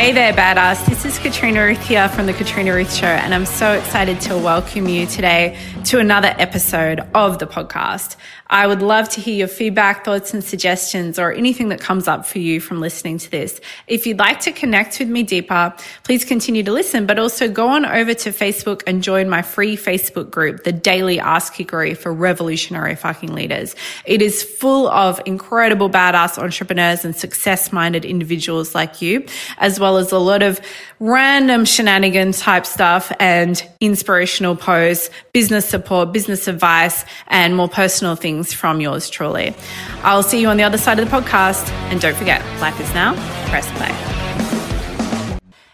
Hey there, badass. This is Katrina Ruth here from The Katrina Ruth Show, and I'm so excited to welcome you today to another episode of the podcast. I would love to hear your feedback, thoughts, and suggestions, or anything that comes up for you from listening to this. If you'd like to connect with me deeper, please continue to listen, but also go on over to Facebook and join my free Facebook group, the Daily Ass Kickery for Revolutionary Fucking Leaders. It is full of incredible badass entrepreneurs and success minded individuals like you, as well as a lot of random shenanigan type stuff and inspirational posts, business support, business advice, and more personal things from yours truly. I'll see you on the other side of the podcast. And don't forget, life is now, press play.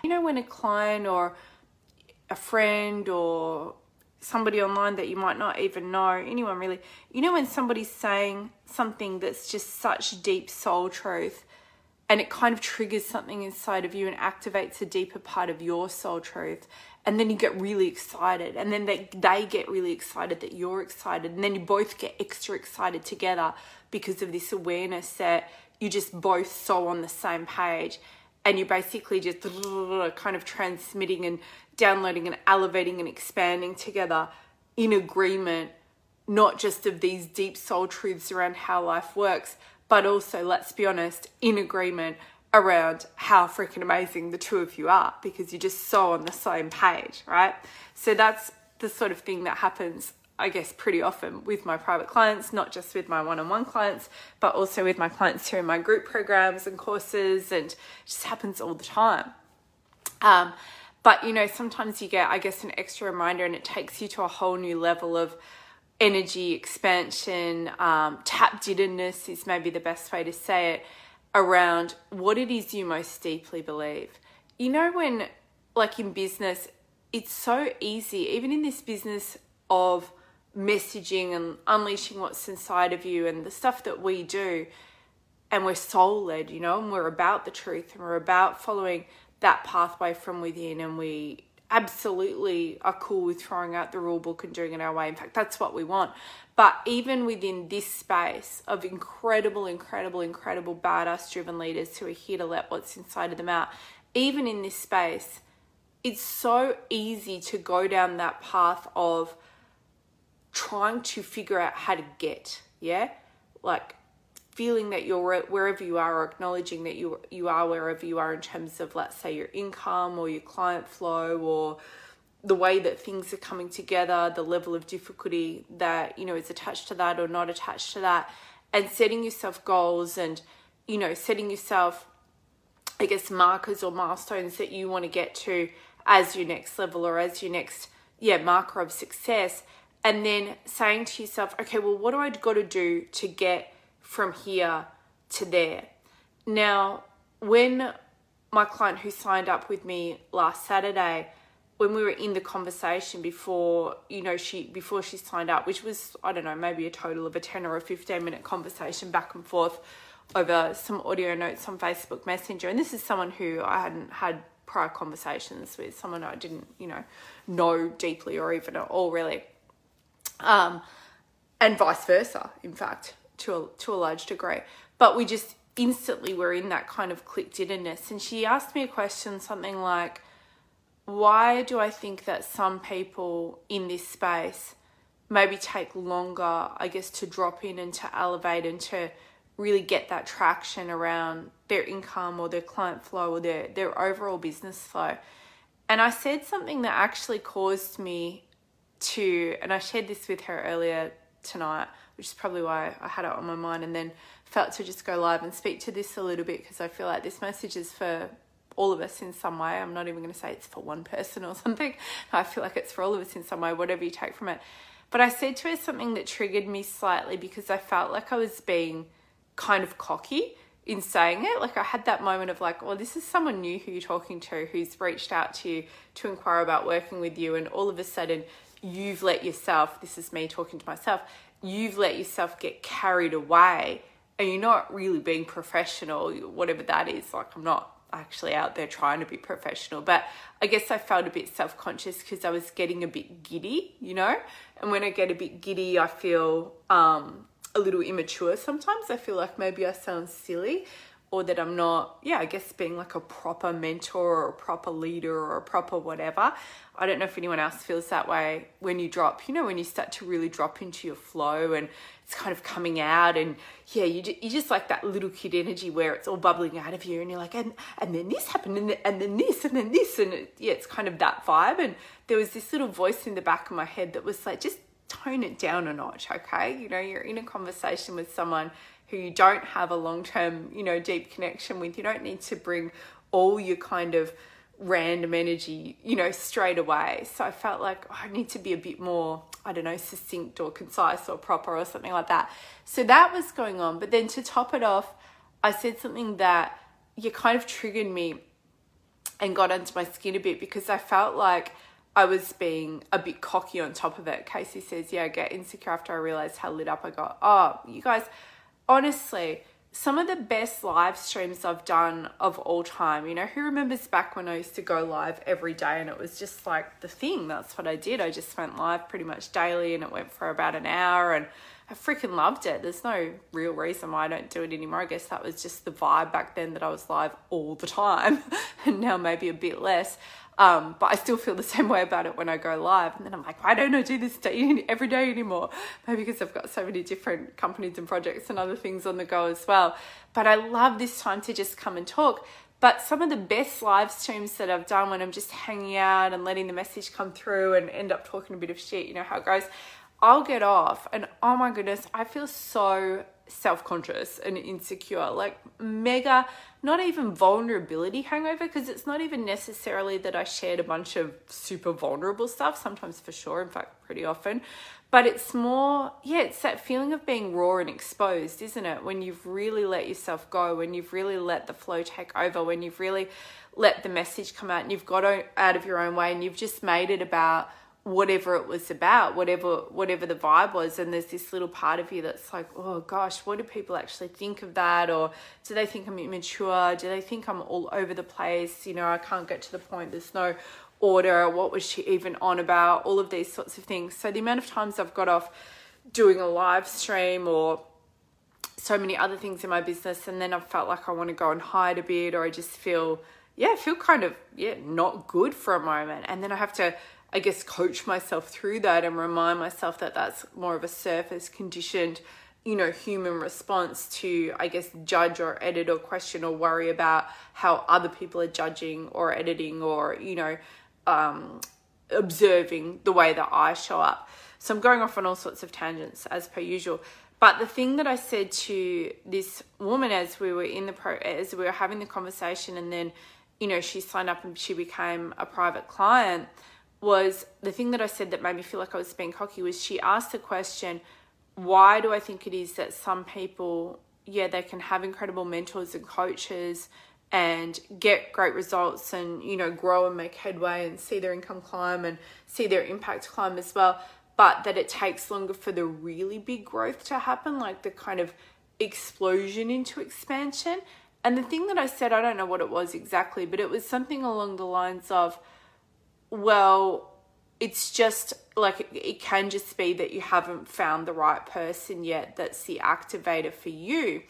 You know, when a client or a friend or somebody online that you might not even know, anyone really, you know, when somebody's saying something that's just such deep soul truth and it kind of triggers something inside of you and activates a deeper part of your soul truth. And then you get really excited and then they, they get really excited that you're excited and then you both get extra excited together because of this awareness that you just both so on the same page. And you're basically just kind of transmitting and downloading and elevating and expanding together in agreement not just of these deep soul truths around how life works but also let's be honest in agreement around how freaking amazing the two of you are because you're just so on the same page, right? So that's the sort of thing that happens, I guess, pretty often with my private clients, not just with my one on one clients, but also with my clients who are in my group programs and courses, and it just happens all the time. Um, but you know, sometimes you get, I guess, an extra reminder and it takes you to a whole new level of energy expansion, um, tapped inness is maybe the best way to say it around what it is you most deeply believe. You know, when, like in business, it's so easy, even in this business of messaging and unleashing what's inside of you and the stuff that we do, and we're soul led, you know, and we're about the truth and we're about following that pathway from within, and we absolutely are cool with throwing out the rule book and doing it our way. In fact, that's what we want. But even within this space of incredible, incredible, incredible badass driven leaders who are here to let what's inside of them out, even in this space, it's so easy to go down that path of trying to figure out how to get, yeah? Like feeling that you're wherever you are or acknowledging that you you are wherever you are in terms of let's say your income or your client flow or the way that things are coming together, the level of difficulty that, you know, is attached to that or not attached to that, and setting yourself goals and, you know, setting yourself, I guess, markers or milestones that you want to get to as your next level or as your next, yeah, marker of success. And then saying to yourself, okay, well, what do I got to do to get from here to there? Now, when my client who signed up with me last Saturday, when we were in the conversation before you know she before she signed up which was i don't know maybe a total of a 10 or a 15 minute conversation back and forth over some audio notes on facebook messenger. And this is someone who i hadn't had prior conversations with someone i didn't you know know deeply or even at all really. Um and vice versa in fact to a, to a large degree but we just instantly were in that kind of clicked inness and she asked me a question something like why do I think that some people in this space maybe take longer, I guess, to drop in and to elevate and to really get that traction around their income or their client flow or their, their overall business flow? And I said something that actually caused me to, and I shared this with her earlier tonight, which is probably why I had it on my mind, and then felt to just go live and speak to this a little bit because I feel like this message is for all of us in some way. I'm not even going to say it's for one person or something. I feel like it's for all of us in some way, whatever you take from it. But I said to her something that triggered me slightly because I felt like I was being kind of cocky in saying it. Like I had that moment of like, well, this is someone new who you're talking to who's reached out to you to inquire about working with you, and all of a sudden you've let yourself, this is me talking to myself, you've let yourself get carried away and you're not really being professional, whatever that is. Like, I'm not actually out there trying to be professional. But I guess I felt a bit self conscious because I was getting a bit giddy, you know? And when I get a bit giddy, I feel um, a little immature sometimes. I feel like maybe I sound silly or that I'm not, yeah, I guess being like a proper mentor or a proper leader or a proper whatever. I don't know if anyone else feels that way when you drop, you know, when you start to really drop into your flow and it's kind of coming out and yeah, you, you just like that little kid energy where it's all bubbling out of you and you're like, and, and then this happened and, and then this and then this. And it, yeah, it's kind of that vibe. And there was this little voice in the back of my head that was like, just tone it down a notch, okay? You know, you're in a conversation with someone who you don't have a long term, you know, deep connection with. You don't need to bring all your kind of random energy, you know, straight away. So I felt like oh, I need to be a bit more, I don't know, succinct or concise or proper or something like that. So that was going on. But then to top it off, I said something that you kind of triggered me and got under my skin a bit because I felt like I was being a bit cocky on top of it. Casey says, Yeah, I get insecure after I realized how lit up I got. Oh, you guys, honestly, some of the best live streams I've done of all time. You know, who remembers back when I used to go live every day and it was just like the thing? That's what I did. I just went live pretty much daily and it went for about an hour and I freaking loved it. There's no real reason why I don't do it anymore. I guess that was just the vibe back then that I was live all the time and now maybe a bit less. Um, but I still feel the same way about it when I go live. And then I'm like, why don't I do this day, every day anymore? Maybe because I've got so many different companies and projects and other things on the go as well. But I love this time to just come and talk. But some of the best live streams that I've done when I'm just hanging out and letting the message come through and end up talking a bit of shit, you know how it goes. I'll get off and oh my goodness, I feel so self conscious and insecure, like mega, not even vulnerability hangover, because it's not even necessarily that I shared a bunch of super vulnerable stuff, sometimes for sure, in fact, pretty often. But it's more, yeah, it's that feeling of being raw and exposed, isn't it? When you've really let yourself go, when you've really let the flow take over, when you've really let the message come out and you've got out of your own way and you've just made it about whatever it was about whatever whatever the vibe was. And there's this little part of you that's like oh gosh what do people actually think of that? Or do they think i'm immature? Do they think i'm all over the place? You know i can't get to the point. There's no order. What was she even on about? All of these sorts of things. So the amount of times i've got off doing a live stream or so many other things in my business and then i've felt like i want to go and hide a bit or i just feel yeah feel kind of yeah not good for a moment. And then i have to I guess, coach myself through that and remind myself that that's more of a surface conditioned, you know, human response to, I guess, judge or edit or question or worry about how other people are judging or editing or, you know, um, observing the way that I show up. So I'm going off on all sorts of tangents as per usual. But the thing that I said to this woman as we were in the pro, as we were having the conversation, and then, you know, she signed up and she became a private client was the thing that I said that made me feel like I was being cocky was she asked the question, why do I think it is that some people, yeah, they can have incredible mentors and coaches and get great results and, you know, grow and make headway and see their income climb and see their impact climb as well, but that it takes longer for the really big growth to happen, like the kind of explosion into expansion. And the thing that I said, I don't know what it was exactly, but it was something along the lines of, well, it's just like it can just be that you haven't found the right person yet that's the activator for you.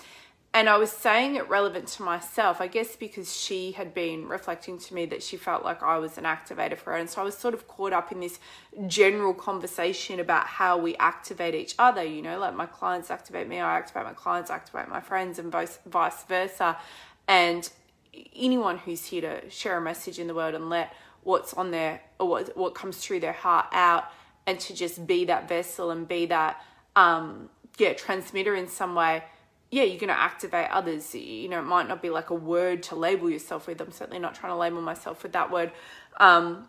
And I was saying it relevant to myself, I guess because she had been reflecting to me that she felt like I was an activator for her. And so I was sort of caught up in this general conversation about how we activate each other, you know, like my clients activate me, I activate my clients, activate my friends, and vice, versa. And anyone who's here to share a message in the world and let what's on their or what what comes through their heart out and to just be that vessel and be that um yeah transmitter in some way yeah you're going to activate others. You know it might not be like a word to label yourself with. I'm certainly not trying to label myself with that word. Um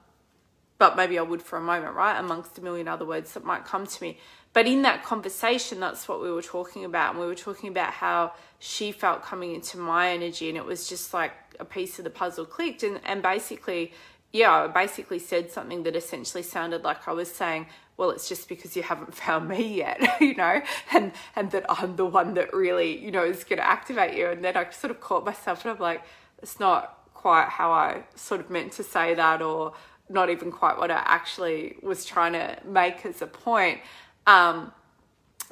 but maybe i would for a moment right amongst a million other words that might come to me. But in that conversation that's what we were talking about. And we were talking about how she felt coming into my energy and it was just like a piece of the puzzle clicked. And and basically yeah, I basically said something that essentially sounded like I was saying, well, it's just because you haven't found me yet, you know, and and that I'm the one that really, you know, is going to activate you. And then I sort of caught myself and I'm like, it's not quite how I sort of meant to say that, or not even quite what I actually was trying to make as a point. Um,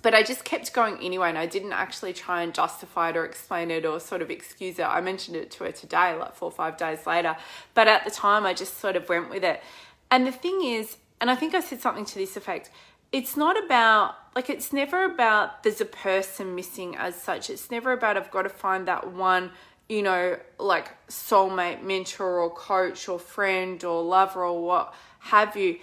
but I just kept going anyway, and I didn't actually try and justify it or explain it or sort of excuse it. I mentioned it to her today, like four or five days later, but at the time I just sort of went with it. And the thing is, and I think I said something to this effect it's not about like it's never about there's a person missing as such it's never about i've got to find that one you know like soulmate mentor or coach or friend or lover or what have you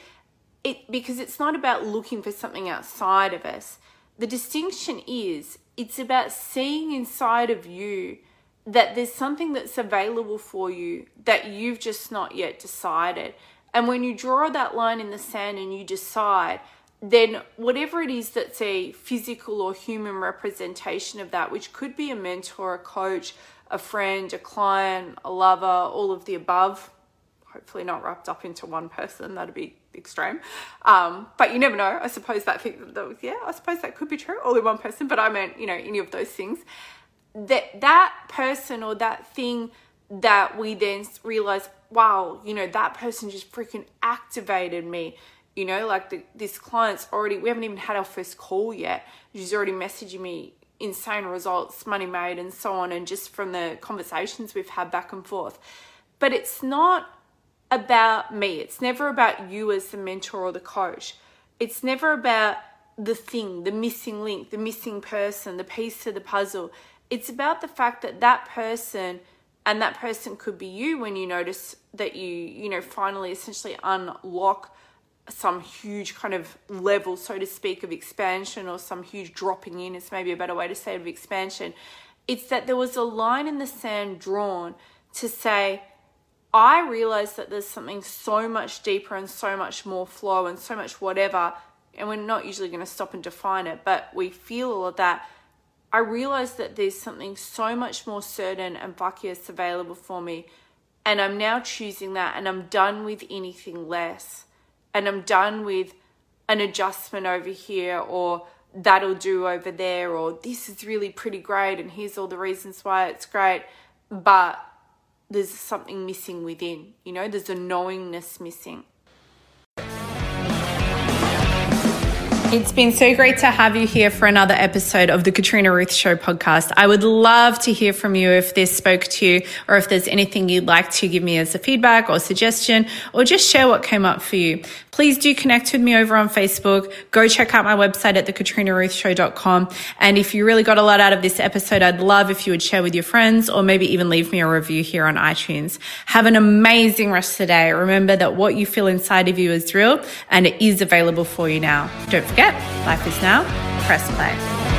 it because it's not about looking for something outside of us the distinction is it's about seeing inside of you that there's something that's available for you that you've just not yet decided. And when you draw that line in the sand and you decide then whatever it is that's a physical or human representation of that, which could be a mentor, a coach, a friend, a client, a lover, all of the above, hopefully not wrapped up into one person, that'd be extreme. Um, but you never know. I suppose that, that yeah, I suppose that could be true, all in one person, but I meant, you know, any of those things. That that person or that thing that we then realize, wow, you know, that person just freaking activated me you know, like the, this client's already, we haven't even had our first call yet. She's already messaging me insane results, money made, and so on, and just from the conversations we've had back and forth. But it's not about me. It's never about you as the mentor or the coach. It's never about the thing, the missing link, the missing person, the piece to the puzzle. It's about the fact that that person and that person could be you when you notice that you, you know, finally essentially unlock some huge kind of level, so to speak, of expansion or some huge dropping in, it's maybe a better way to say it, of expansion. It's that there was a line in the sand drawn to say, I realize that there's something so much deeper and so much more flow and so much whatever, and we're not usually going to stop and define it, but we feel all of that. I realize that there's something so much more certain and vacuous available for me, and I'm now choosing that, and I'm done with anything less and I'm done with an adjustment over here or that'll do over there or this is really pretty great and here's all the reasons why it's great but there's something missing within you know there's a knowingness missing It's been so great to have you here for another episode of the Katrina Ruth Show podcast. I would love to hear from you if this spoke to you or if there's anything you'd like to give me as a feedback or suggestion or just share what came up for you. Please do connect with me over on Facebook. Go check out my website at thekatrinaruthshow.com. And if you really got a lot out of this episode, I'd love if you would share with your friends or maybe even leave me a review here on iTunes. Have an amazing rest of the day. Remember that what you feel inside of you is real and it is available for you now. Don't forget forget, life is now, press play.